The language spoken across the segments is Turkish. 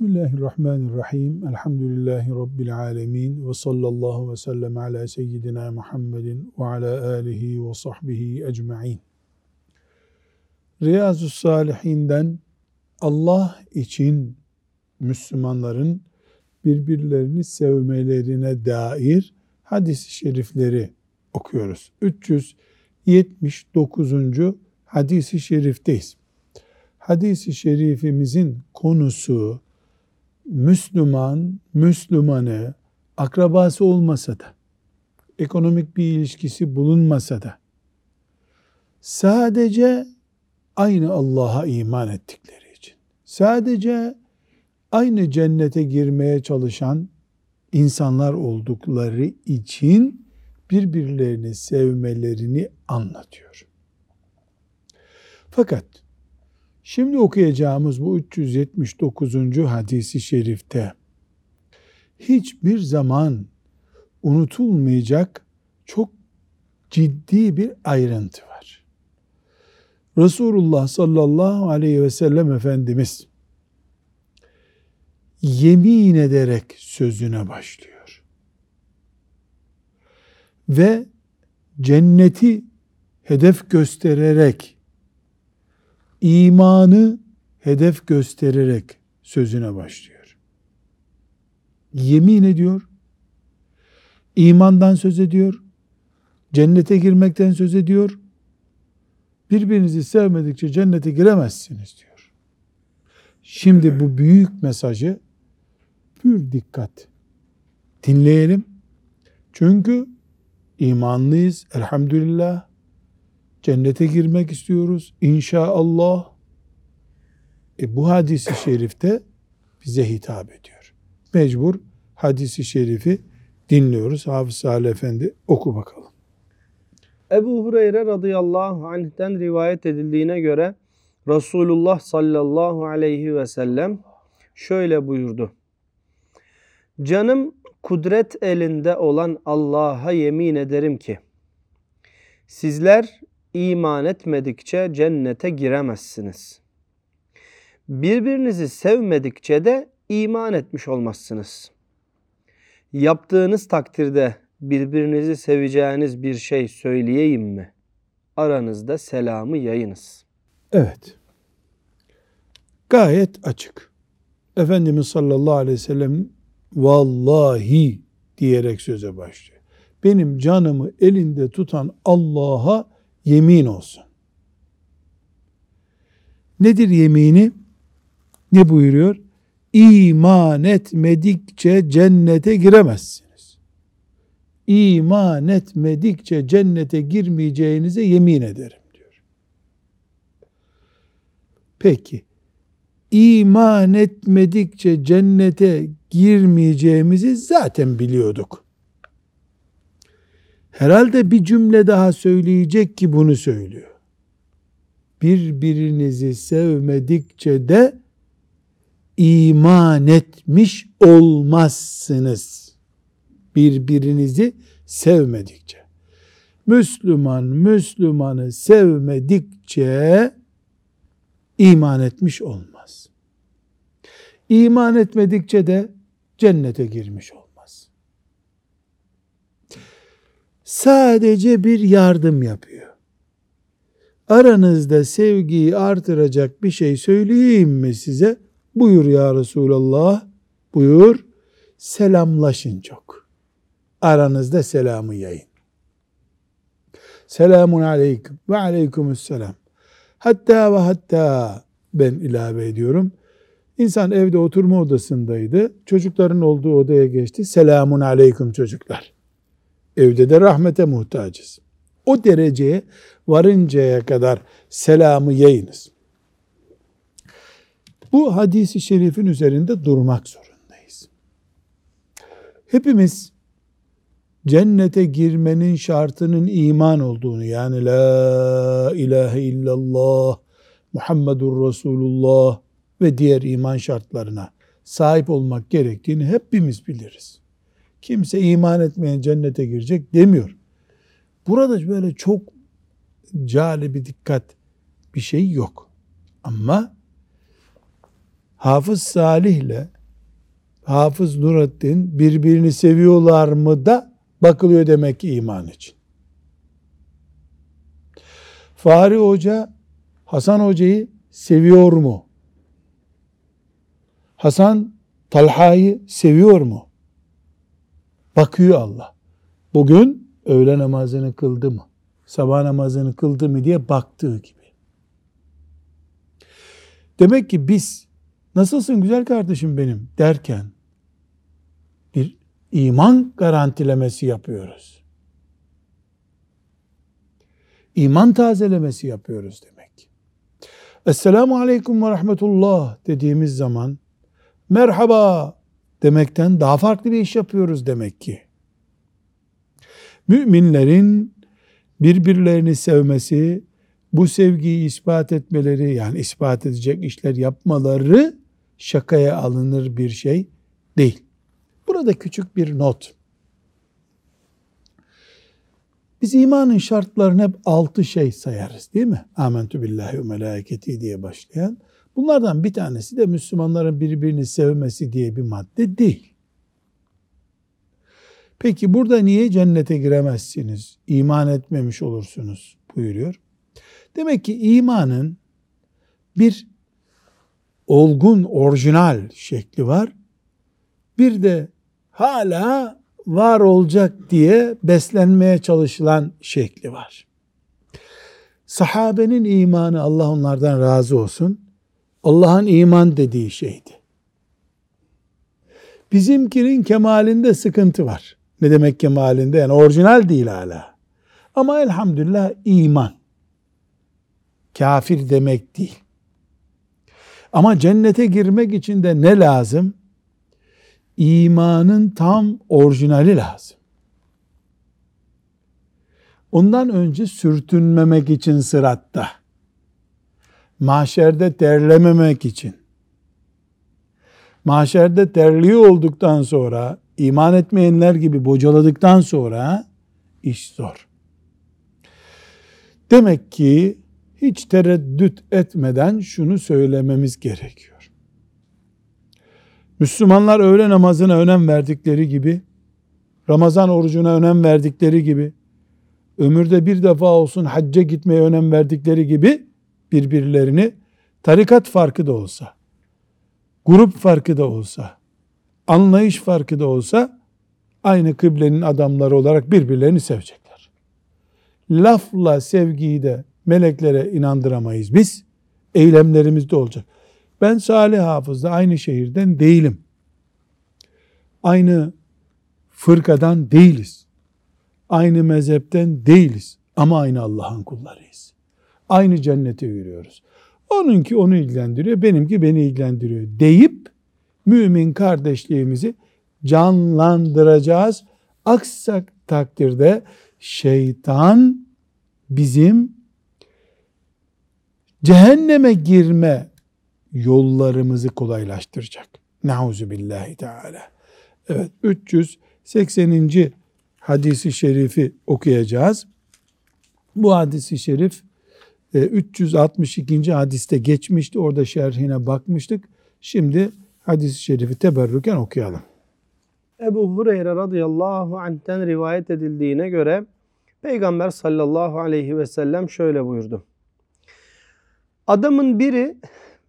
Bismillahirrahmanirrahim. Elhamdülillahi Rabbil alemin. Ve sallallahu ve sellem ala seyyidina Muhammedin ve ala alihi ve sahbihi ecma'in. Riyazu Salihinden Allah için Müslümanların birbirlerini sevmelerine dair hadis-i şerifleri okuyoruz. 379. hadis-i şerifteyiz. Hadis-i şerifimizin konusu Müslüman, Müslümanı akrabası olmasa da, ekonomik bir ilişkisi bulunmasa da, sadece aynı Allah'a iman ettikleri için, sadece aynı cennete girmeye çalışan insanlar oldukları için birbirlerini sevmelerini anlatıyor. Fakat Şimdi okuyacağımız bu 379. hadisi şerifte hiçbir zaman unutulmayacak çok ciddi bir ayrıntı var. Resulullah sallallahu aleyhi ve sellem Efendimiz yemin ederek sözüne başlıyor. Ve cenneti hedef göstererek imanı hedef göstererek sözüne başlıyor. Yemin ediyor, imandan söz ediyor, cennete girmekten söz ediyor, birbirinizi sevmedikçe cennete giremezsiniz diyor. Şimdi bu büyük mesajı pür dikkat dinleyelim. Çünkü imanlıyız elhamdülillah Cennete girmek istiyoruz inşallah. E bu hadisi şerifte bize hitap ediyor. Mecbur hadisi şerifi dinliyoruz. Hafız Salih Efendi oku bakalım. Ebu Hureyre radıyallahu anh'ten rivayet edildiğine göre Resulullah sallallahu aleyhi ve sellem şöyle buyurdu. Canım kudret elinde olan Allah'a yemin ederim ki sizler iman etmedikçe cennete giremezsiniz. Birbirinizi sevmedikçe de iman etmiş olmazsınız. Yaptığınız takdirde birbirinizi seveceğiniz bir şey söyleyeyim mi? Aranızda selamı yayınız. Evet. Gayet açık. Efendimiz sallallahu aleyhi ve sellem vallahi diyerek söze başlıyor. Benim canımı elinde tutan Allah'a yemin olsun. Nedir yemini? Ne buyuruyor? İman etmedikçe cennete giremezsiniz. İman etmedikçe cennete girmeyeceğinize yemin ederim diyor. Peki, iman etmedikçe cennete girmeyeceğimizi zaten biliyorduk. Herhalde bir cümle daha söyleyecek ki bunu söylüyor. Birbirinizi sevmedikçe de iman etmiş olmazsınız. Birbirinizi sevmedikçe. Müslüman Müslümanı sevmedikçe iman etmiş olmaz. İman etmedikçe de cennete girmiş olmaz. Sadece bir yardım yapıyor. Aranızda sevgiyi artıracak bir şey söyleyeyim mi size? Buyur ya Resulallah. Buyur. Selamlaşın çok. Aranızda selamı yayın. Selamun aleyküm ve aleykümüsselam. Hatta ve hatta ben ilave ediyorum. İnsan evde oturma odasındaydı. Çocukların olduğu odaya geçti. Selamun aleyküm çocuklar. Evde de rahmete muhtacız. O dereceye varıncaya kadar selamı yayınız. Bu hadisi şerifin üzerinde durmak zorundayız. Hepimiz cennete girmenin şartının iman olduğunu yani la ilahe illallah Muhammedur Resulullah ve diğer iman şartlarına sahip olmak gerektiğini hepimiz biliriz. Kimse iman etmeyen cennete girecek demiyor. Burada böyle çok cali bir dikkat bir şey yok. Ama Hafız Salih ile Hafız Nurattin birbirini seviyorlar mı da bakılıyor demek ki iman için. Fahri Hoca Hasan Hoca'yı seviyor mu? Hasan Talha'yı seviyor mu? Bakıyor Allah. Bugün öğle namazını kıldı mı? Sabah namazını kıldı mı diye baktığı gibi. Demek ki biz nasılsın güzel kardeşim benim derken bir iman garantilemesi yapıyoruz. İman tazelemesi yapıyoruz demek. Esselamu aleyküm ve rahmetullah dediğimiz zaman merhaba demekten daha farklı bir iş yapıyoruz demek ki. Müminlerin birbirlerini sevmesi, bu sevgiyi ispat etmeleri yani ispat edecek işler yapmaları şakaya alınır bir şey değil. Burada küçük bir not. Biz imanın şartlarını hep altı şey sayarız değil mi? Amentü billahi ve melaketi diye başlayan. Bunlardan bir tanesi de Müslümanların birbirini sevmesi diye bir madde değil. Peki burada niye cennete giremezsiniz? İman etmemiş olursunuz buyuruyor. Demek ki imanın bir olgun, orijinal şekli var. Bir de hala var olacak diye beslenmeye çalışılan şekli var. Sahabenin imanı Allah onlardan razı olsun. Allah'ın iman dediği şeydi. Bizimkinin kemalinde sıkıntı var. Ne demek kemalinde? Yani orijinal değil hala. Ama elhamdülillah iman. Kafir demek değil. Ama cennete girmek için de ne lazım? İmanın tam orijinali lazım. Ondan önce sürtünmemek için sıratta. Mahşerde terlememek için. Mahşerde terliyor olduktan sonra, iman etmeyenler gibi bocaladıktan sonra iş zor. Demek ki hiç tereddüt etmeden şunu söylememiz gerekiyor. Müslümanlar öğle namazına önem verdikleri gibi, Ramazan orucuna önem verdikleri gibi, ömürde bir defa olsun hacca gitmeye önem verdikleri gibi birbirlerini tarikat farkı da olsa, grup farkı da olsa, anlayış farkı da olsa aynı kıblenin adamları olarak birbirlerini sevecekler. Lafla sevgiyi de meleklere inandıramayız biz. Eylemlerimizde olacak. Ben Salih Hafız'da aynı şehirden değilim. Aynı fırkadan değiliz. Aynı mezhepten değiliz. Ama aynı Allah'ın kullarıyız. Aynı cennete yürüyoruz. Onunki onu ilgilendiriyor, benimki beni ilgilendiriyor deyip mümin kardeşliğimizi canlandıracağız. Aksak takdirde şeytan bizim cehenneme girme yollarımızı kolaylaştıracak. Nauzu billahi teala. Evet 380. hadisi şerifi okuyacağız. Bu hadisi şerif 362. E, hadiste geçmişti. Orada şerhine bakmıştık. Şimdi hadis-i şerifi teberrüken okuyalım. Ebu Hureyre radıyallahu anh'ten rivayet edildiğine göre Peygamber sallallahu aleyhi ve sellem şöyle buyurdu. Adamın biri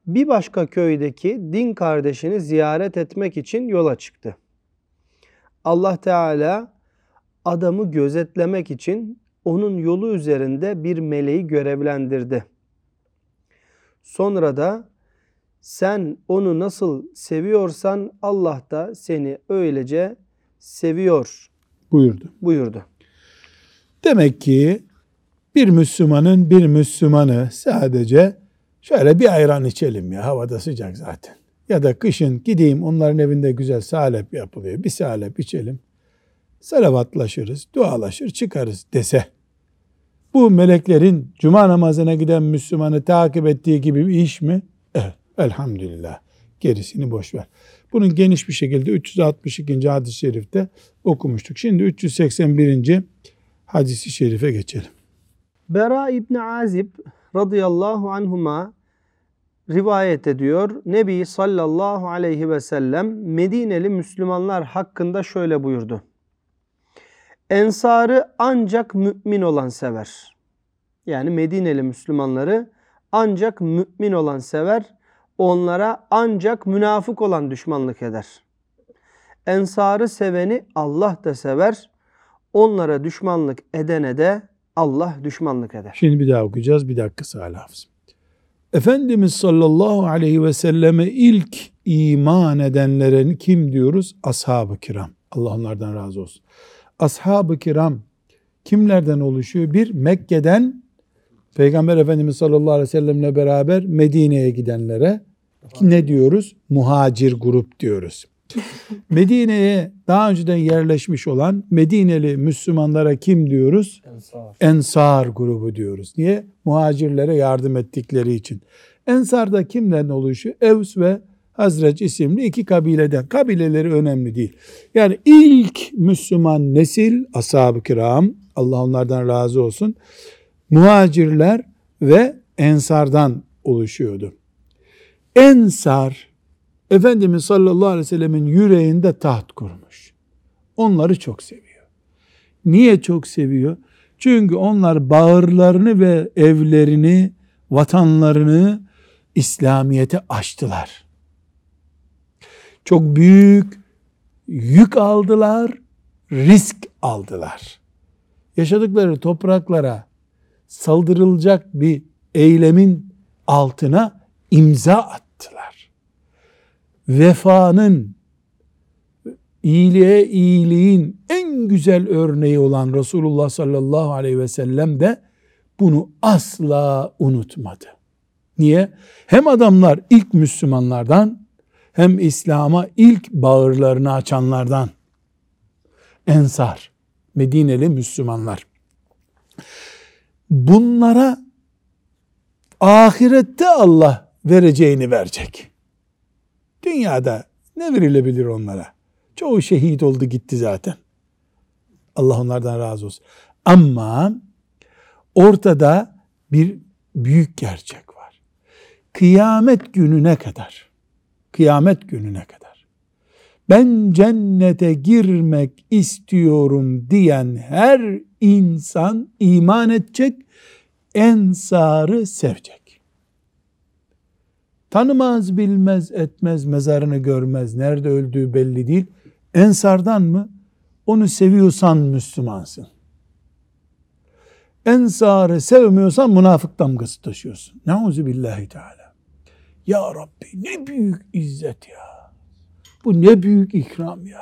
bir başka köydeki din kardeşini ziyaret etmek için yola çıktı. Allah Teala adamı gözetlemek için onun yolu üzerinde bir meleği görevlendirdi. Sonra da sen onu nasıl seviyorsan Allah da seni öylece seviyor buyurdu. buyurdu. Demek ki bir Müslümanın bir Müslümanı sadece şöyle bir ayran içelim ya havada sıcak zaten. Ya da kışın gideyim onların evinde güzel salep yapılıyor. Bir salep içelim. Salavatlaşırız, dualaşır, çıkarız dese. Bu meleklerin cuma namazına giden Müslümanı takip ettiği gibi bir iş mi? Evet, elhamdülillah. Gerisini boş ver. Bunun geniş bir şekilde 362. hadis-i şerifte okumuştuk. Şimdi 381. hadisi şerife geçelim. Bera İbni Azib radıyallahu anhuma rivayet ediyor. Nebi sallallahu aleyhi ve sellem Medineli Müslümanlar hakkında şöyle buyurdu. Ensarı ancak mümin olan sever. Yani Medineli Müslümanları ancak mümin olan sever. Onlara ancak münafık olan düşmanlık eder. Ensarı seveni Allah da sever. Onlara düşmanlık edene de Allah düşmanlık eder. Şimdi bir daha okuyacağız. Bir dakika Salih Hafız. Efendimiz sallallahu aleyhi ve selleme ilk iman edenlerin kim diyoruz? Ashab-ı kiram. Allah onlardan razı olsun. Ashab-ı kiram kimlerden oluşuyor? Bir, Mekke'den Peygamber Efendimiz sallallahu aleyhi ve sellemle beraber Medine'ye gidenlere ne diyoruz? Muhacir grup diyoruz. Medine'ye daha önceden yerleşmiş olan Medineli Müslümanlara kim diyoruz? Ensar. Ensar grubu diyoruz. Niye? Muhacirlere yardım ettikleri için. Ensar da kimden oluşuyor? Evs ve Hazreç isimli iki kabileden. Kabileleri önemli değil. Yani ilk Müslüman nesil ashab-ı kiram, Allah onlardan razı olsun, muhacirler ve ensardan oluşuyordu. Ensar, Efendimiz sallallahu aleyhi ve sellemin yüreğinde taht kurmuş. Onları çok seviyor. Niye çok seviyor? Çünkü onlar bağırlarını ve evlerini, vatanlarını İslamiyet'e açtılar. Çok büyük yük aldılar, risk aldılar. Yaşadıkları topraklara saldırılacak bir eylemin altına imza attılar. Vefanın, iyiliğe iyiliğin en güzel örneği olan Resulullah sallallahu aleyhi ve sellem de bunu asla unutmadı. Niye? Hem adamlar ilk Müslümanlardan hem İslam'a ilk bağırlarını açanlardan. Ensar, Medineli Müslümanlar. Bunlara ahirette Allah vereceğini verecek. Dünyada ne verilebilir onlara? Çoğu şehit oldu gitti zaten. Allah onlardan razı olsun. Ama ortada bir büyük gerçek var. Kıyamet gününe kadar, kıyamet gününe kadar ben cennete girmek istiyorum diyen her insan iman edecek, ensarı sevecek. Tanımaz, bilmez, etmez, mezarını görmez, nerede öldüğü belli değil. Ensardan mı? Onu seviyorsan Müslümansın. Ensarı sevmiyorsan münafık damgası taşıyorsun. Nauzu billahi teala. Ya Rabbi ne büyük izzet ya. Bu ne büyük ikram ya.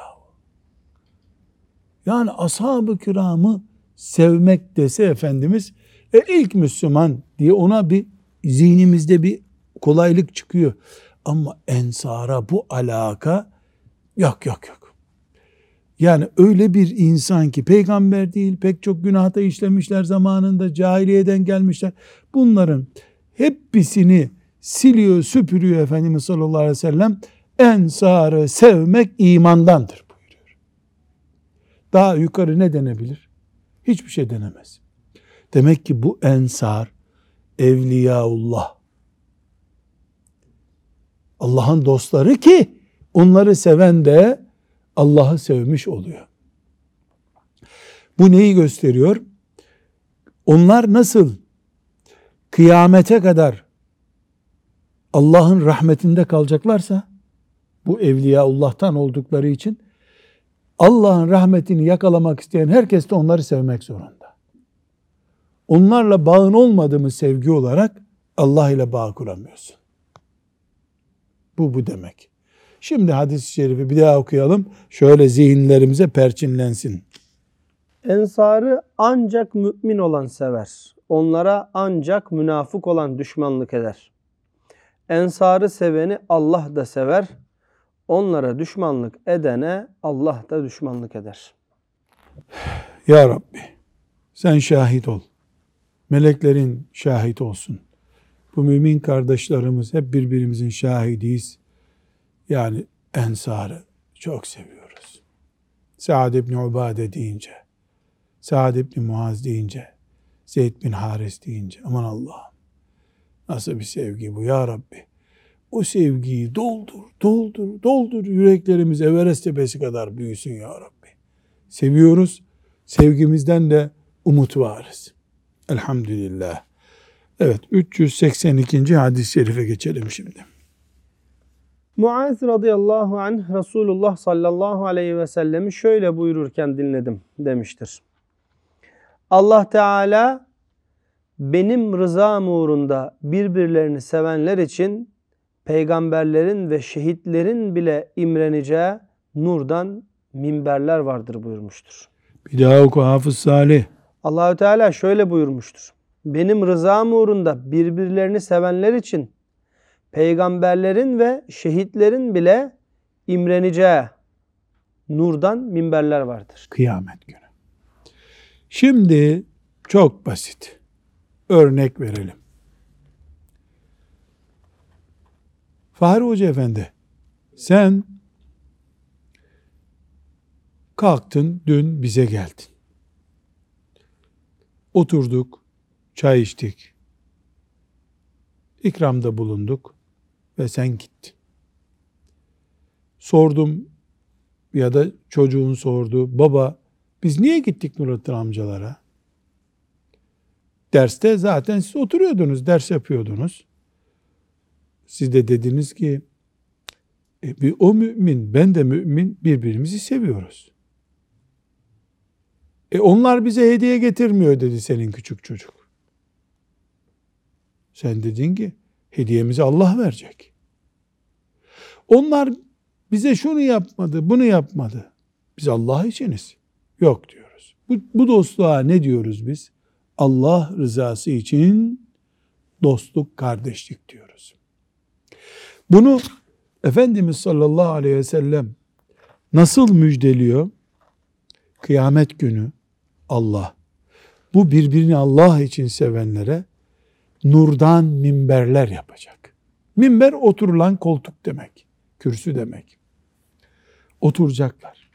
Yani ashab-ı kiramı sevmek dese Efendimiz e, ilk Müslüman diye ona bir zihnimizde bir kolaylık çıkıyor. Ama ensara bu alaka yok yok yok. Yani öyle bir insan ki peygamber değil pek çok günahta işlemişler zamanında cahiliyeden gelmişler. Bunların hepsini siliyor süpürüyor Efendimiz sallallahu aleyhi ve sellem. Ensarı sevmek imandandır buyuruyor. Daha yukarı ne denebilir? Hiçbir şey denemez. Demek ki bu ensar evliyaullah. Allah'ın dostları ki onları seven de Allah'ı sevmiş oluyor. Bu neyi gösteriyor? Onlar nasıl kıyamete kadar Allah'ın rahmetinde kalacaklarsa bu evliyaullah'tan oldukları için Allah'ın rahmetini yakalamak isteyen herkes de onları sevmek zorunda. Onlarla bağın olmadığı mı sevgi olarak Allah ile bağ kuramıyorsun. Bu bu demek. Şimdi hadis-i şerifi bir daha okuyalım. Şöyle zihinlerimize perçinlensin. Ensarı ancak mümin olan sever. Onlara ancak münafık olan düşmanlık eder. Ensarı seveni Allah da sever. Onlara düşmanlık edene Allah da düşmanlık eder. Ya Rabbi sen şahit ol. Meleklerin şahit olsun. Bu mümin kardeşlerimiz hep birbirimizin şahidiyiz. Yani ensarı çok seviyoruz. Sa'd ibn Ubade deyince, Sa'd ibn Muaz deyince, Zeyd bin Haris deyince aman Allah'ım nasıl bir sevgi bu ya Rabbi. o sevgiyi doldur, doldur, doldur. Yüreklerimiz Everest tepesi kadar büyüsün ya Rabbi. Seviyoruz. Sevgimizden de umut varız. Elhamdülillah. Evet 382. hadis-i şerife geçelim şimdi. Muaz radıyallahu anh Resulullah sallallahu aleyhi ve sellemi şöyle buyururken dinledim demiştir. Allah Teala benim rızam uğrunda birbirlerini sevenler için peygamberlerin ve şehitlerin bile imreneceği nurdan minberler vardır buyurmuştur. Bir daha oku Hafız Salih. Allahü Teala şöyle buyurmuştur. Benim rızam uğrunda birbirlerini sevenler için peygamberlerin ve şehitlerin bile imreneceği nurdan minberler vardır. Kıyamet günü. Şimdi çok basit. Örnek verelim. Fahri Hoca Efendi, sen kalktın dün bize geldin. Oturduk, çay içtik, ikramda bulunduk ve sen gittin. Sordum ya da çocuğun sordu, baba biz niye gittik Nurattin amcalara? Derste zaten siz oturuyordunuz, ders yapıyordunuz. Siz de dediniz ki e, bir o mümin, ben de mümin birbirimizi seviyoruz. E onlar bize hediye getirmiyor dedi senin küçük çocuk. Sen dedin ki hediyemizi Allah verecek. Onlar bize şunu yapmadı, bunu yapmadı. Biz Allah içiniz. Yok diyoruz. Bu, bu dostluğa ne diyoruz biz? Allah rızası için dostluk, kardeşlik diyoruz. Bunu Efendimiz sallallahu aleyhi ve sellem nasıl müjdeliyor? Kıyamet günü Allah bu birbirini Allah için sevenlere nurdan minberler yapacak. Minber oturulan koltuk demek. Kürsü demek. Oturacaklar.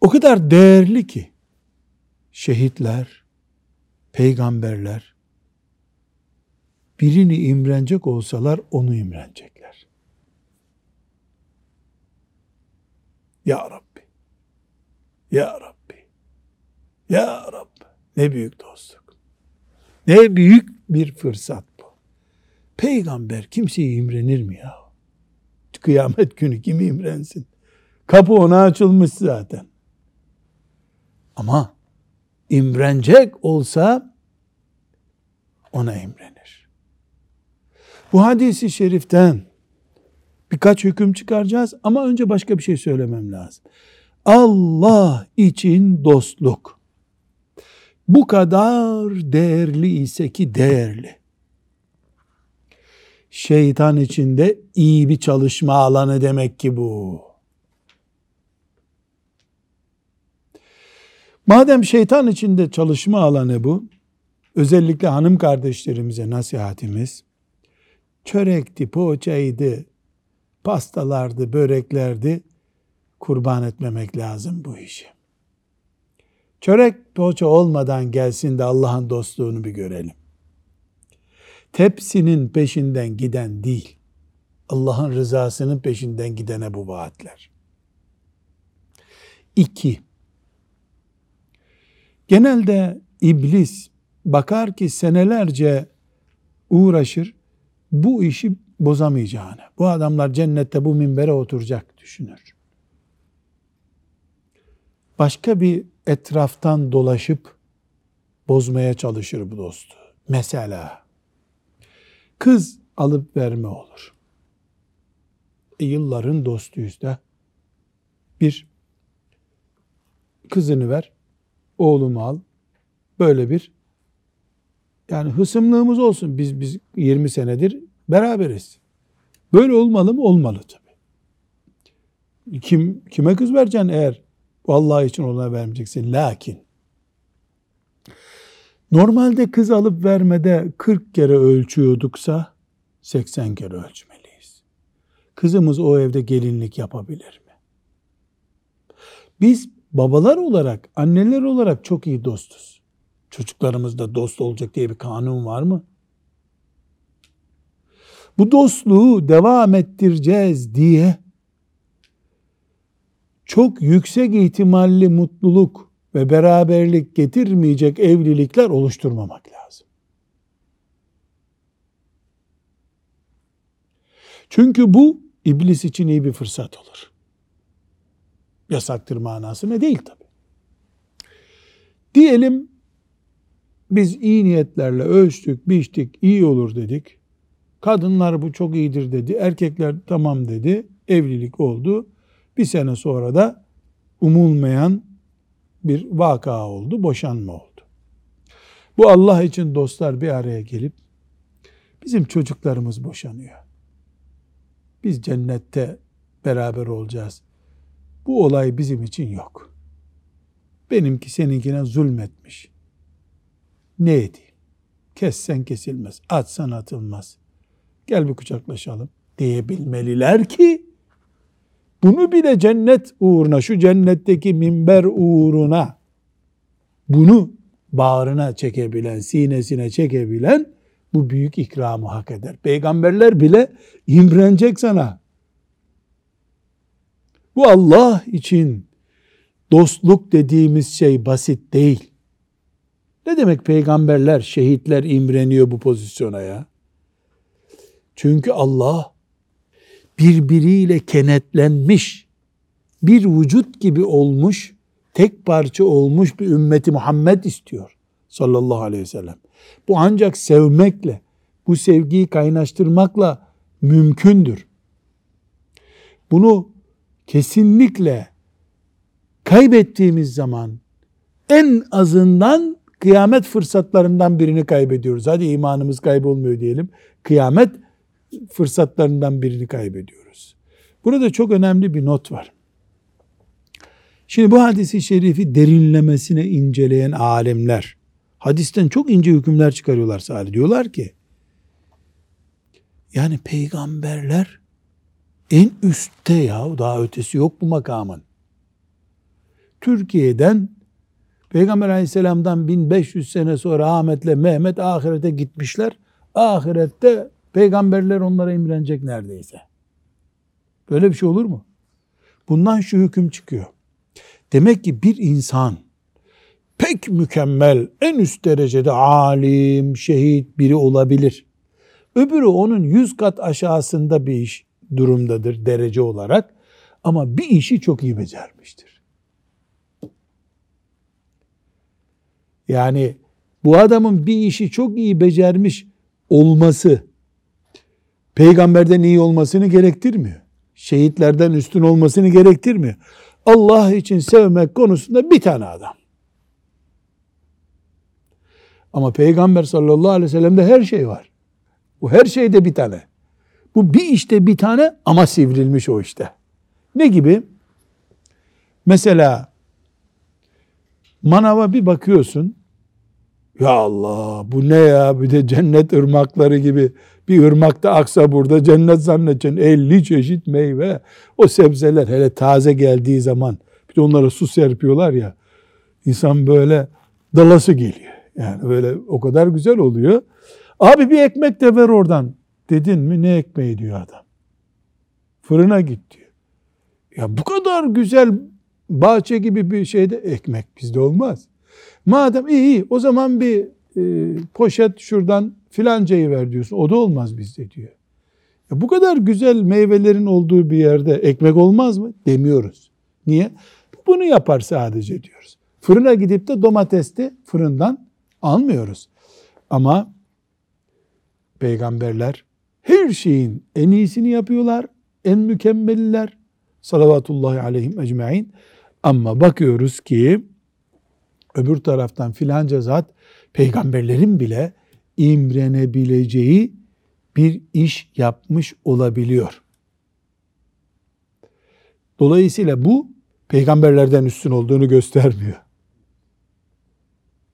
O kadar değerli ki şehitler, peygamberler birini imrenecek olsalar onu imrenecekler. Ya Rabbi. Ya Rabbi. Ya Rabbi. Ne büyük dostluk. Ne büyük bir fırsat bu. Peygamber kimseyi imrenir mi ya? Kıyamet günü kimi imrensin? Kapı ona açılmış zaten. Ama imrenecek olsa ona imrenir. Bu hadisi şeriften birkaç hüküm çıkaracağız ama önce başka bir şey söylemem lazım. Allah için dostluk bu kadar değerli ise ki değerli. Şeytan içinde iyi bir çalışma alanı demek ki bu. Madem şeytan içinde çalışma alanı bu, özellikle hanım kardeşlerimize nasihatimiz, çörekti, poğaçaydı, pastalardı, böreklerdi, kurban etmemek lazım bu işi. Çörek poğaça olmadan gelsin de Allah'ın dostluğunu bir görelim. Tepsinin peşinden giden değil, Allah'ın rızasının peşinden gidene bu vaatler. İki, genelde iblis bakar ki senelerce uğraşır, bu işi bozamayacağını, bu adamlar cennette bu minbere oturacak düşünür. Başka bir etraftan dolaşıp bozmaya çalışır bu dostu. Mesela kız alıp verme olur. E, yılların dostuyuz da bir kızını ver, oğlumu al. Böyle bir yani hısımlığımız olsun. Biz biz 20 senedir beraberiz. Böyle olmalı mı? Olmalı tabii. Kim kime kız vereceksin eğer Allah için ona vermeyeceksin. Lakin normalde kız alıp vermede 40 kere ölçüyorduksa 80 kere ölçmeliyiz. Kızımız o evde gelinlik yapabilir mi? Biz babalar olarak, anneler olarak çok iyi dostuz. Çocuklarımız da dost olacak diye bir kanun var mı? Bu dostluğu devam ettireceğiz diye çok yüksek ihtimalli mutluluk ve beraberlik getirmeyecek evlilikler oluşturmamak lazım. Çünkü bu iblis için iyi bir fırsat olur. Yasaktır manasına değil tabi. Diyelim biz iyi niyetlerle ölçtük, biçtik, iyi olur dedik. Kadınlar bu çok iyidir dedi. Erkekler tamam dedi. Evlilik oldu. Bir sene sonra da umulmayan bir vaka oldu. Boşanma oldu. Bu Allah için dostlar bir araya gelip bizim çocuklarımız boşanıyor. Biz cennette beraber olacağız. Bu olay bizim için yok. Benimki seninkine zulmetmiş. Ne edeyim? Kessen kesilmez, atsan atılmaz. Gel bir kucaklaşalım diyebilmeliler ki bunu bile cennet uğruna, şu cennetteki minber uğruna bunu bağrına çekebilen, sinesine çekebilen bu büyük ikramı hak eder. Peygamberler bile imrenecek sana. Bu Allah için dostluk dediğimiz şey basit değil. Ne demek peygamberler, şehitler imreniyor bu pozisyona ya? Çünkü Allah birbiriyle kenetlenmiş, bir vücut gibi olmuş, tek parça olmuş bir ümmeti Muhammed istiyor sallallahu aleyhi ve sellem. Bu ancak sevmekle, bu sevgiyi kaynaştırmakla mümkündür. Bunu kesinlikle kaybettiğimiz zaman en azından kıyamet fırsatlarından birini kaybediyoruz. Hadi imanımız kaybolmuyor diyelim. Kıyamet fırsatlarından birini kaybediyoruz. Burada çok önemli bir not var. Şimdi bu hadisi şerifi derinlemesine inceleyen alimler hadisten çok ince hükümler çıkarıyorlar sadece. Diyorlar ki yani peygamberler en üstte ya daha ötesi yok bu makamın. Türkiye'den Peygamber aleyhisselamdan 1500 sene sonra Ahmet'le Mehmet ahirete gitmişler. Ahirette peygamberler onlara imrenecek neredeyse. Böyle bir şey olur mu? Bundan şu hüküm çıkıyor. Demek ki bir insan pek mükemmel, en üst derecede alim, şehit biri olabilir. Öbürü onun yüz kat aşağısında bir iş durumdadır derece olarak. Ama bir işi çok iyi becermiştir. Yani bu adamın bir işi çok iyi becermiş olması peygamberden iyi olmasını gerektirmiyor. Şehitlerden üstün olmasını gerektirmiyor. Allah için sevmek konusunda bir tane adam. Ama Peygamber sallallahu aleyhi ve sellem'de her şey var. Bu her şeyde bir tane. Bu bir işte bir tane ama sivrilmiş o işte. Ne gibi? Mesela manava bir bakıyorsun. Ya Allah bu ne ya bir de cennet ırmakları gibi bir ırmakta aksa burada cennet zannedeceksin 50 çeşit meyve o sebzeler hele taze geldiği zaman bir de onlara su serpiyorlar ya insan böyle dalası geliyor. Yani böyle o kadar güzel oluyor. Abi bir ekmek de ver oradan dedin mi ne ekmeği diyor adam. Fırına git diyor. Ya bu kadar güzel bahçe gibi bir şeyde ekmek bizde olmaz. Madem iyi iyi o zaman bir e, poşet şuradan filancayı ver diyorsun. O da olmaz bizde diyor. Ya bu kadar güzel meyvelerin olduğu bir yerde ekmek olmaz mı? Demiyoruz. Niye? Bunu yapar sadece diyoruz. Fırına gidip de domatesti fırından almıyoruz. Ama peygamberler her şeyin en iyisini yapıyorlar. En mükemmeliler. Salavatullahi aleyhim ecmain. Ama bakıyoruz ki öbür taraftan filanca zat peygamberlerin bile imrenebileceği bir iş yapmış olabiliyor. Dolayısıyla bu peygamberlerden üstün olduğunu göstermiyor.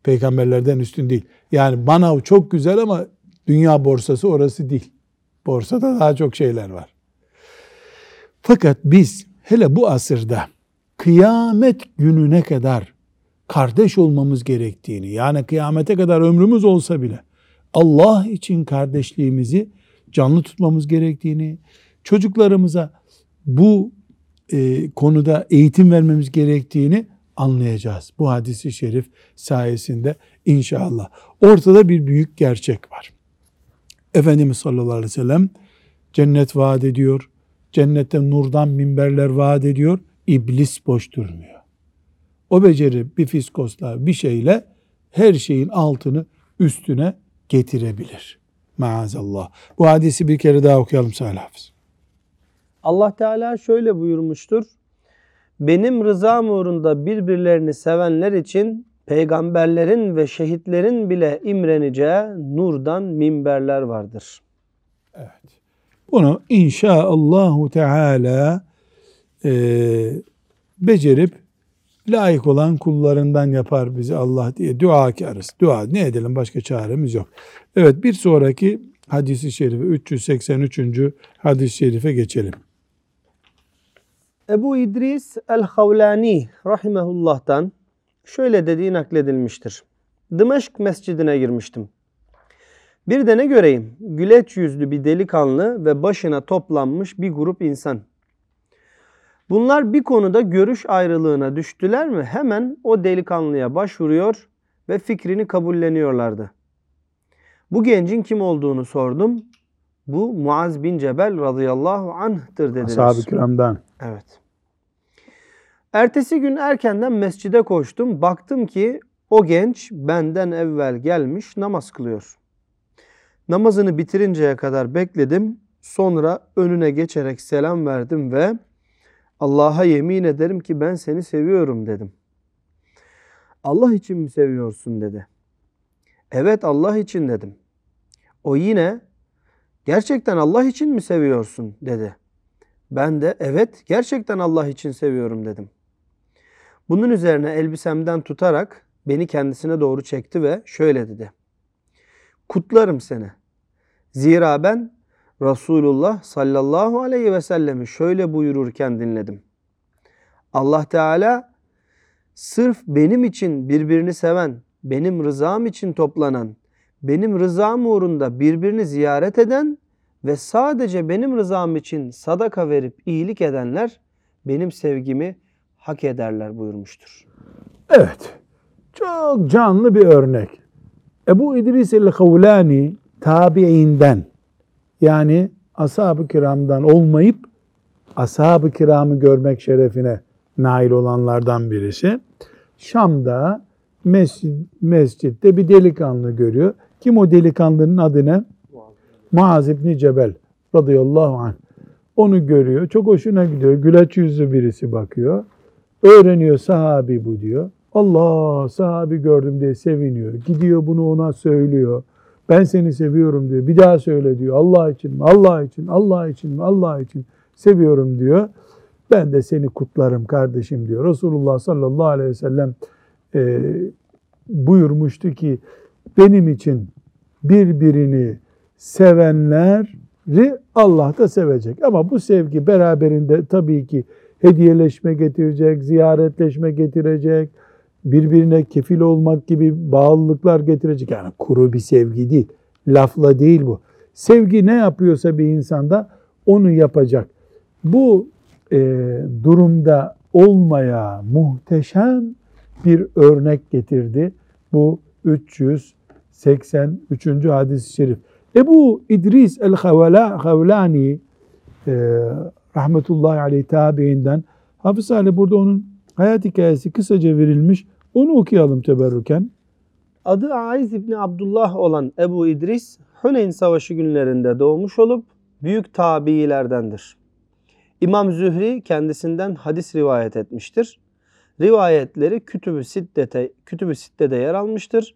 Peygamberlerden üstün değil. Yani manav çok güzel ama dünya borsası orası değil. Borsada daha çok şeyler var. Fakat biz hele bu asırda kıyamet gününe kadar kardeş olmamız gerektiğini yani kıyamete kadar ömrümüz olsa bile Allah için kardeşliğimizi canlı tutmamız gerektiğini, çocuklarımıza bu e, konuda eğitim vermemiz gerektiğini anlayacağız. Bu hadisi şerif sayesinde inşallah. Ortada bir büyük gerçek var. Efendimiz sallallahu aleyhi ve sellem cennet vaat ediyor. Cennette nurdan minberler vaat ediyor. İblis boş durmuyor. O beceri bir fiskosla bir şeyle her şeyin altını üstüne getirebilir. Maazallah. Bu hadisi bir kere daha okuyalım Salih Hafız. Allah Teala şöyle buyurmuştur. Benim rızam uğrunda birbirlerini sevenler için peygamberlerin ve şehitlerin bile imreneceği nurdan minberler vardır. Evet. Bunu inşaallahu teala e, becerip layık olan kullarından yapar bizi Allah diye duakarız. Dua ne edelim başka çaremiz yok. Evet bir sonraki hadisi şerife 383. hadis-i şerife geçelim. Ebu İdris el-Havlani rahimehullah'tan şöyle dediği nakledilmiştir. Dımeşk mescidine girmiştim. Bir de ne göreyim? Güleç yüzlü bir delikanlı ve başına toplanmış bir grup insan. Bunlar bir konuda görüş ayrılığına düştüler mi hemen o delikanlıya başvuruyor ve fikrini kabulleniyorlardı. Bu gencin kim olduğunu sordum. Bu Muaz bin Cebel radıyallahu anh'tır dediler. Ashab-ı kiramdan. Evet. Ertesi gün erkenden mescide koştum. Baktım ki o genç benden evvel gelmiş namaz kılıyor. Namazını bitirinceye kadar bekledim. Sonra önüne geçerek selam verdim ve Allah'a yemin ederim ki ben seni seviyorum dedim. Allah için mi seviyorsun dedi. Evet Allah için dedim. O yine gerçekten Allah için mi seviyorsun dedi. Ben de evet gerçekten Allah için seviyorum dedim. Bunun üzerine elbisemden tutarak beni kendisine doğru çekti ve şöyle dedi. Kutlarım seni. Zira ben Resulullah sallallahu aleyhi ve sellemi şöyle buyururken dinledim. Allah Teala sırf benim için birbirini seven, benim rızam için toplanan, benim rızam uğrunda birbirini ziyaret eden ve sadece benim rızam için sadaka verip iyilik edenler benim sevgimi hak ederler buyurmuştur. Evet. Çok canlı bir örnek. Ebu İdris el-Havlani tabiinden yani ashab-ı kiramdan olmayıp ashab-ı kiramı görmek şerefine nail olanlardan birisi. Şam'da mescid, mescitte bir delikanlı görüyor. Kim o delikanlının adı ne? Muaz İbni Cebel radıyallahu anh. Onu görüyor. Çok hoşuna gidiyor. Güleç yüzlü birisi bakıyor. Öğreniyor sahabi bu diyor. Allah sahabi gördüm diye seviniyor. Gidiyor bunu ona söylüyor. Ben seni seviyorum diyor. Bir daha söyle diyor. Allah için mi? Allah için, Allah için mi? Allah için seviyorum diyor. Ben de seni kutlarım kardeşim diyor. Resulullah sallallahu aleyhi ve sellem e, buyurmuştu ki benim için birbirini sevenleri Allah da sevecek. Ama bu sevgi beraberinde tabii ki hediyeleşme getirecek, ziyaretleşme getirecek, birbirine kefil olmak gibi bağlılıklar getirecek. Yani kuru bir sevgi değil, lafla değil bu. Sevgi ne yapıyorsa bir insanda onu yapacak. Bu e, durumda olmaya muhteşem bir örnek getirdi. Bu 383. hadis-i şerif. Ebu İdris el-Havlani e, rahmetullahi aleyh tabiinden Hafız Ali burada onun hayat hikayesi kısaca verilmiş. Onu okuyalım teberrüken. Adı Aiz İbni Abdullah olan Ebu İdris, Huneyn Savaşı günlerinde doğmuş olup büyük tabiilerdendir. İmam Zühri kendisinden hadis rivayet etmiştir. Rivayetleri Kütüb-ü Siddete, Kütüb-ü Sitte'de yer almıştır.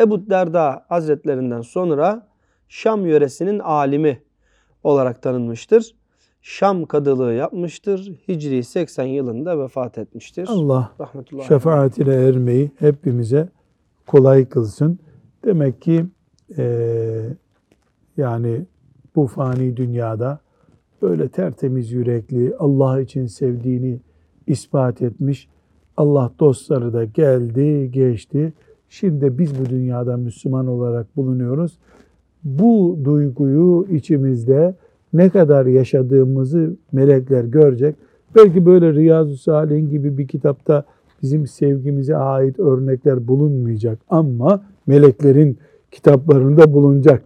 Ebu Derda Hazretlerinden sonra Şam yöresinin alimi olarak tanınmıştır. Şam kadılığı yapmıştır. Hicri 80 yılında vefat etmiştir. Allah Rahmetullahi şefaatine ermeyi hepimize kolay kılsın. Demek ki eee, yani bu fani dünyada böyle tertemiz yürekli, Allah için sevdiğini ispat etmiş. Allah dostları da geldi, geçti. Şimdi biz bu dünyada Müslüman olarak bulunuyoruz. bu duyguyu içimizde ne kadar yaşadığımızı melekler görecek. Belki böyle Riyazu Salih'in gibi bir kitapta bizim sevgimize ait örnekler bulunmayacak ama meleklerin kitaplarında bulunacak.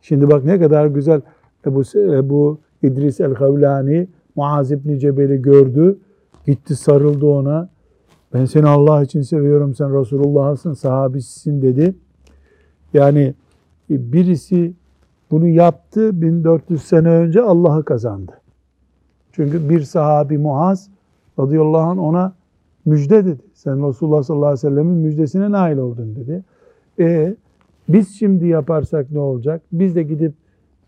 Şimdi bak ne kadar güzel Ebu, Ebu İdris el-Havlani Muaz İbni Cebel'i gördü. Gitti sarıldı ona. Ben seni Allah için seviyorum. Sen Resulullah'sın, sahabisisin dedi. Yani birisi bunu yaptı 1400 sene önce Allah'ı kazandı. Çünkü bir sahabi Muaz radıyallahu anh ona müjde dedi. Sen Resulullah sallallahu aleyhi ve sellemin müjdesine nail oldun dedi. E biz şimdi yaparsak ne olacak? Biz de gidip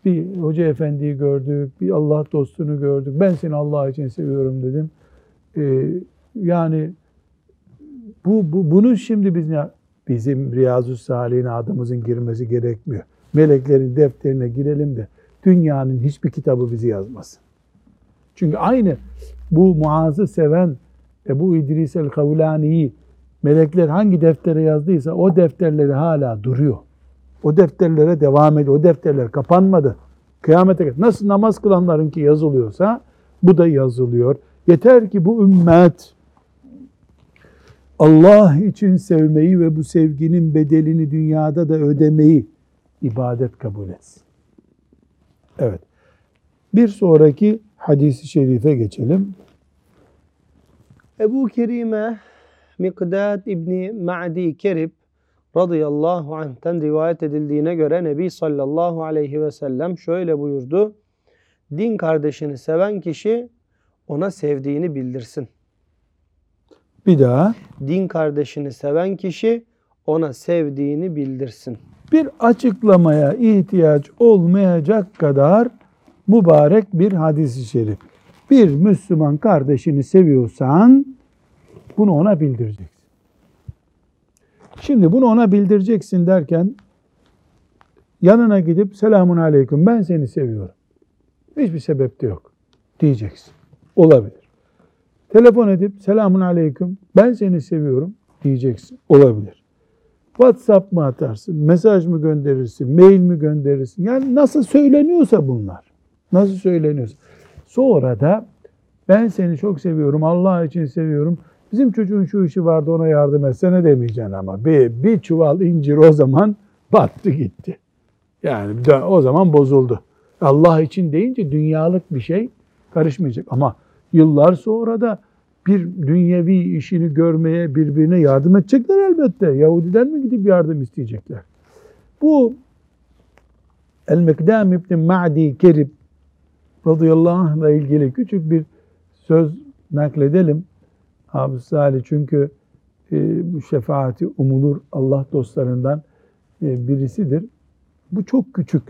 bir hoca efendiyi gördük, bir Allah dostunu gördük. Ben seni Allah için seviyorum dedim. E, yani bu, bu bunun şimdi biz ne bizim Riyazu Salih'in adımızın girmesi gerekmiyor. Meleklerin defterine girelim de dünyanın hiçbir kitabı bizi yazmasın. Çünkü aynı bu Muaz'ı seven Ebu İdris el-Kavlani'yi melekler hangi deftere yazdıysa o defterleri hala duruyor. O defterlere devam ediyor. O defterler kapanmadı. Kıyamete kadar. Nasıl namaz kılanlarınki yazılıyorsa bu da yazılıyor. Yeter ki bu ümmet Allah için sevmeyi ve bu sevginin bedelini dünyada da ödemeyi ibadet kabul etsin. Evet. Bir sonraki hadisi şerife geçelim. Ebu Kerime Mikdad İbni Ma'di Kerib radıyallahu anh'ten rivayet edildiğine göre Nebi sallallahu aleyhi ve sellem şöyle buyurdu. Din kardeşini seven kişi ona sevdiğini bildirsin. Bir daha. Din kardeşini seven kişi ona sevdiğini bildirsin. Bir açıklamaya ihtiyaç olmayacak kadar mübarek bir hadis-i şerif. Bir Müslüman kardeşini seviyorsan bunu ona bildireceksin. Şimdi bunu ona bildireceksin derken yanına gidip selamun aleyküm ben seni seviyorum. Hiçbir sebep de yok diyeceksin. Olabilir. Telefon edip selamun aleyküm ben seni seviyorum diyeceksin. Olabilir. WhatsApp mı atarsın, mesaj mı gönderirsin, mail mi gönderirsin? Yani nasıl söyleniyorsa bunlar. Nasıl söyleniyorsa. Sonra da ben seni çok seviyorum, Allah için seviyorum. Bizim çocuğun şu işi vardı ona yardım etsene demeyeceksin ama. Bir, bir çuval incir o zaman battı gitti. Yani o zaman bozuldu. Allah için deyince dünyalık bir şey karışmayacak. Ama yıllar sonra da bir dünyevi işini görmeye birbirine yardım edecekler elbette. Yahudiden mi gidip yardım isteyecekler? Bu El-Mekdam İbni Ma'di Kerib radıyallahu anh ile ilgili küçük bir söz nakledelim. Hafız Salih çünkü e, bu şefaati umulur Allah dostlarından e, birisidir. Bu çok küçük.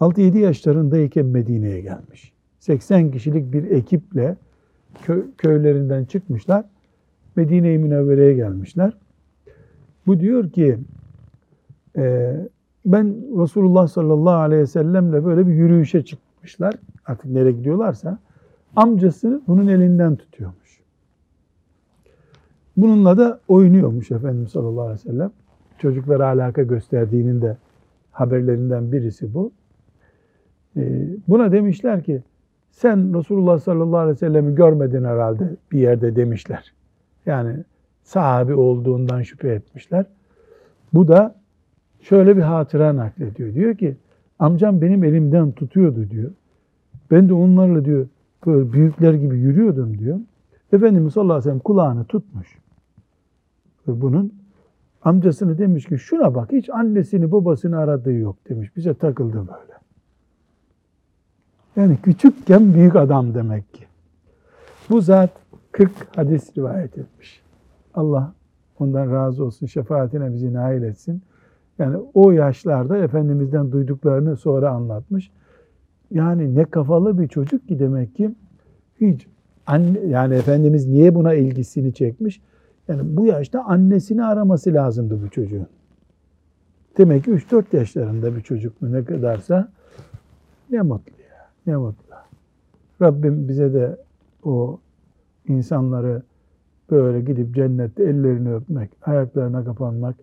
6-7 yaşlarındayken Medine'ye gelmiş. 80 kişilik bir ekiple kö köylerinden çıkmışlar. Medine-i Münevvere'ye gelmişler. Bu diyor ki e, ben Resulullah sallallahu aleyhi ve sellemle böyle bir yürüyüşe çıkmışlar. Artık nereye gidiyorlarsa amcası bunun elinden tutuyormuş. Bununla da oynuyormuş Efendimiz sallallahu aleyhi ve sellem. Çocuklara alaka gösterdiğinin de haberlerinden birisi bu. E, buna demişler ki sen Resulullah sallallahu aleyhi ve sellem'i görmedin herhalde bir yerde demişler. Yani sahabi olduğundan şüphe etmişler. Bu da şöyle bir hatıra naklediyor. Diyor ki amcam benim elimden tutuyordu diyor. Ben de onlarla diyor böyle büyükler gibi yürüyordum diyor. Efendimiz sallallahu aleyhi ve sellem kulağını tutmuş. Bunun amcasını demiş ki şuna bak hiç annesini babasını aradığı yok demiş. Bize takıldı böyle. Yani küçükken büyük adam demek ki. Bu zat 40 hadis rivayet etmiş. Allah ondan razı olsun, şefaatine bizi nail etsin. Yani o yaşlarda Efendimiz'den duyduklarını sonra anlatmış. Yani ne kafalı bir çocuk ki demek ki hiç anne, yani Efendimiz niye buna ilgisini çekmiş? Yani bu yaşta annesini araması lazımdı bu çocuğun. Demek ki 3-4 yaşlarında bir çocuk mu ne kadarsa ne mutlu ne mutlu. Rabbim bize de o insanları böyle gidip cennette ellerini öpmek, ayaklarına kapanmak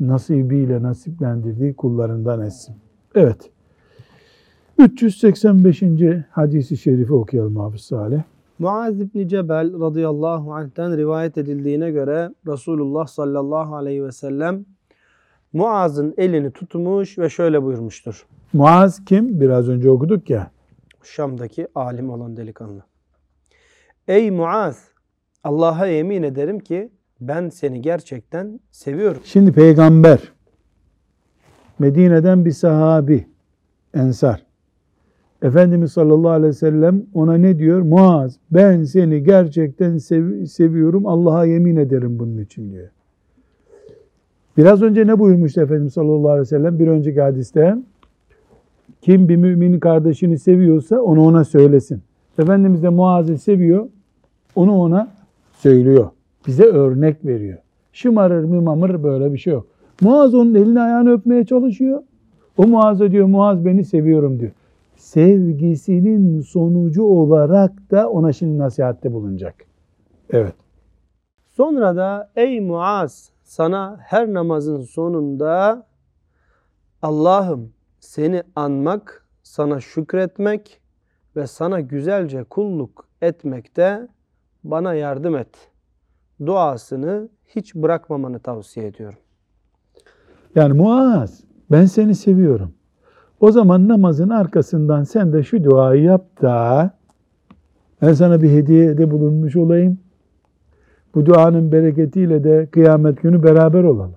nasibiyle nasiplendirdiği kullarından etsin. Evet. 385. hadisi şerifi okuyalım Hafız Salih. Muaz İbni Cebel radıyallahu anh'ten rivayet edildiğine göre Resulullah sallallahu aleyhi ve sellem Muaz'ın elini tutmuş ve şöyle buyurmuştur. Muaz kim? Biraz önce okuduk ya. Şam'daki alim olan delikanlı. Ey Muaz! Allah'a yemin ederim ki ben seni gerçekten seviyorum. Şimdi peygamber Medine'den bir sahabi Ensar Efendimiz sallallahu aleyhi ve sellem ona ne diyor? Muaz ben seni gerçekten sev seviyorum Allah'a yemin ederim bunun için diyor. Biraz önce ne buyurmuştu Efendimiz sallallahu aleyhi ve sellem? Bir önceki hadiste kim bir müminin kardeşini seviyorsa onu ona söylesin. Efendimiz de Muaz'ı seviyor, onu ona söylüyor. Bize örnek veriyor. Şımarır mımamır böyle bir şey yok. Muaz onun elini ayağını öpmeye çalışıyor. O Muaz'a diyor Muaz beni seviyorum diyor. Sevgisinin sonucu olarak da ona şimdi nasihatte bulunacak. Evet. Sonra da ey Muaz sana her namazın sonunda Allah'ım seni anmak, sana şükretmek ve sana güzelce kulluk etmekte bana yardım et. Duasını hiç bırakmamanı tavsiye ediyorum. Yani Muaz ben seni seviyorum. O zaman namazın arkasından sen de şu duayı yap da ben sana bir hediyede bulunmuş olayım. Bu duanın bereketiyle de kıyamet günü beraber olalım.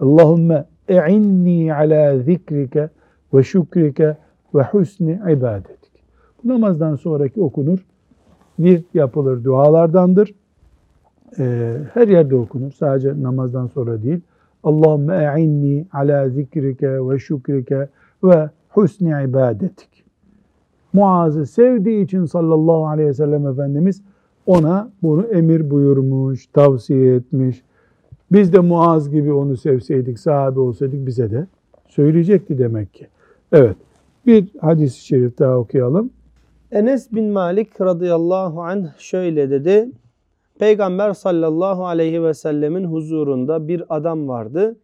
Allahümme e'inni ala zikrike ve şükrike ve husni ibadetik. Bu namazdan sonraki okunur. Bir yapılır dualardandır. Ee, her yerde okunur. Sadece namazdan sonra değil. Allahümme e'inni ala zikrike ve şükrike ve husni ibadetik. Muaz'ı sevdiği için sallallahu aleyhi ve sellem Efendimiz ona bunu emir buyurmuş, tavsiye etmiş. Biz de Muaz gibi onu sevseydik, sahabe olsaydık bize de söyleyecekti demek ki. Evet, bir hadis-i şerif daha okuyalım. Enes bin Malik radıyallahu anh şöyle dedi. Peygamber sallallahu aleyhi ve sellemin huzurunda bir adam vardı.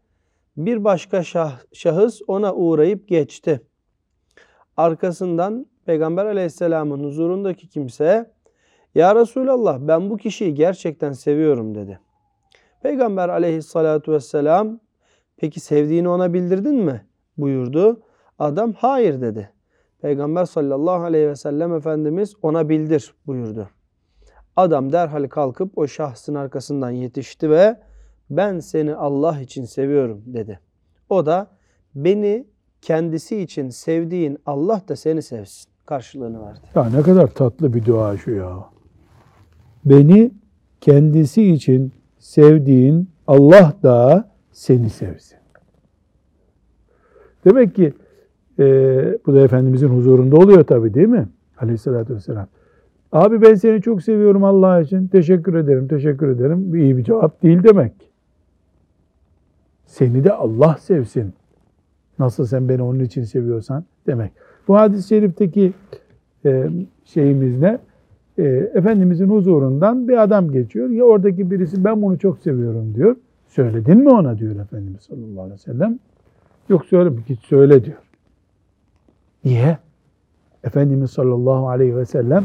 Bir başka şah, şahıs ona uğrayıp geçti. Arkasından Peygamber aleyhisselamın huzurundaki kimse Ya Resulallah ben bu kişiyi gerçekten seviyorum dedi. Peygamber aleyhissalatu vesselam peki sevdiğini ona bildirdin mi? buyurdu. Adam hayır dedi. Peygamber sallallahu aleyhi ve sellem Efendimiz ona bildir buyurdu. Adam derhal kalkıp o şahsın arkasından yetişti ve ben seni Allah için seviyorum dedi. O da beni kendisi için sevdiğin Allah da seni sevsin karşılığını verdi. Ya ne kadar tatlı bir dua şu ya. Beni kendisi için sevdiğin Allah da seni sevsin. Demek ki e, bu da Efendimizin huzurunda oluyor tabi değil mi? Aleyhissalatü vesselam. Abi ben seni çok seviyorum Allah için. Teşekkür ederim, teşekkür ederim. İyi bir cevap değil demek. Seni de Allah sevsin. Nasıl sen beni onun için seviyorsan demek. Bu hadis-i şerifteki e, şeyimiz ne? E, Efendimizin huzurundan bir adam geçiyor. Ya oradaki birisi ben bunu çok seviyorum diyor. Söyledin mi ona diyor Efendimiz sallallahu aleyhi ve sellem. Yok söyle git söyle diyor. Niye? Efendimiz sallallahu aleyhi ve sellem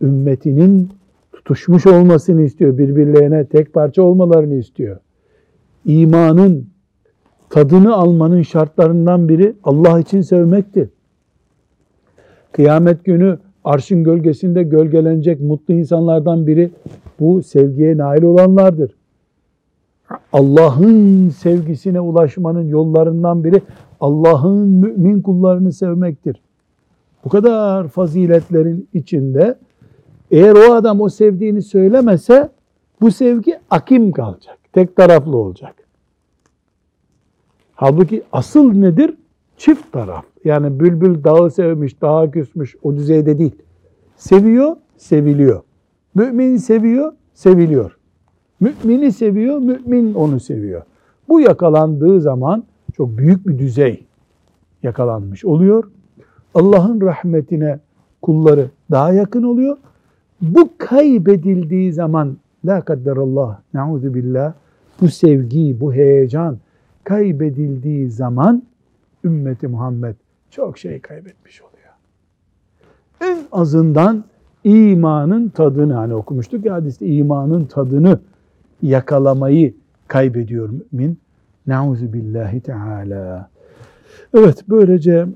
ümmetinin tutuşmuş olmasını istiyor. Birbirlerine tek parça olmalarını istiyor. İmanın tadını almanın şartlarından biri Allah için sevmektir. Kıyamet günü arşın gölgesinde gölgelenecek mutlu insanlardan biri bu sevgiye nail olanlardır. Allah'ın sevgisine ulaşmanın yollarından biri Allah'ın mümin kullarını sevmektir. Bu kadar faziletlerin içinde eğer o adam o sevdiğini söylemese bu sevgi akim kalacak. Tek taraflı olacak. Halbuki asıl nedir? Çift taraf. Yani bülbül dağı sevmiş, dağa küsmüş o düzeyde değil. Seviyor, seviliyor. Mümin seviyor, seviliyor. Mümini seviyor, mümin onu seviyor. Bu yakalandığı zaman çok büyük bir düzey yakalanmış oluyor. Allah'ın rahmetine kulları daha yakın oluyor. Bu kaybedildiği zaman la kadderallah, nauzu billah, bu sevgi, bu heyecan kaybedildiği zaman ümmeti Muhammed çok şey kaybetmiş oluyor. En azından imanın tadını hani okumuştuk ya hadiste imanın tadını yakalamayı kaybediyor mümin. Nauzu billahi teala. Evet böylece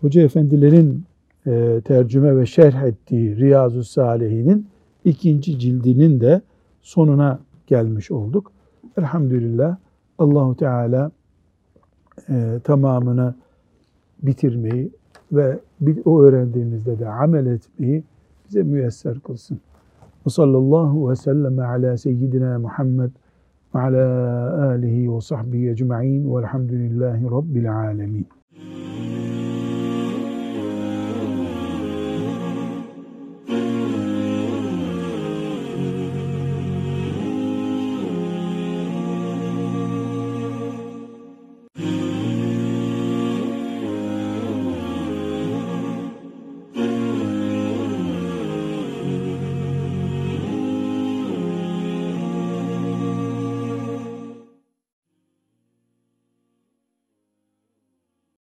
hoca efendilerin e, tercüme ve şerh ettiği Riyazu Salihin'in ikinci cildinin de sonuna gelmiş olduk. Elhamdülillah Allahu Teala e, tamamını bitirmeyi ve o öğrendiğimizde de amel etmeyi bize müyesser kılsın. Ve sallallahu ve sellem ala seyyidina Muhammed ve ala alihi ve sahbihi ecma'in velhamdülillahi rabbil alemin.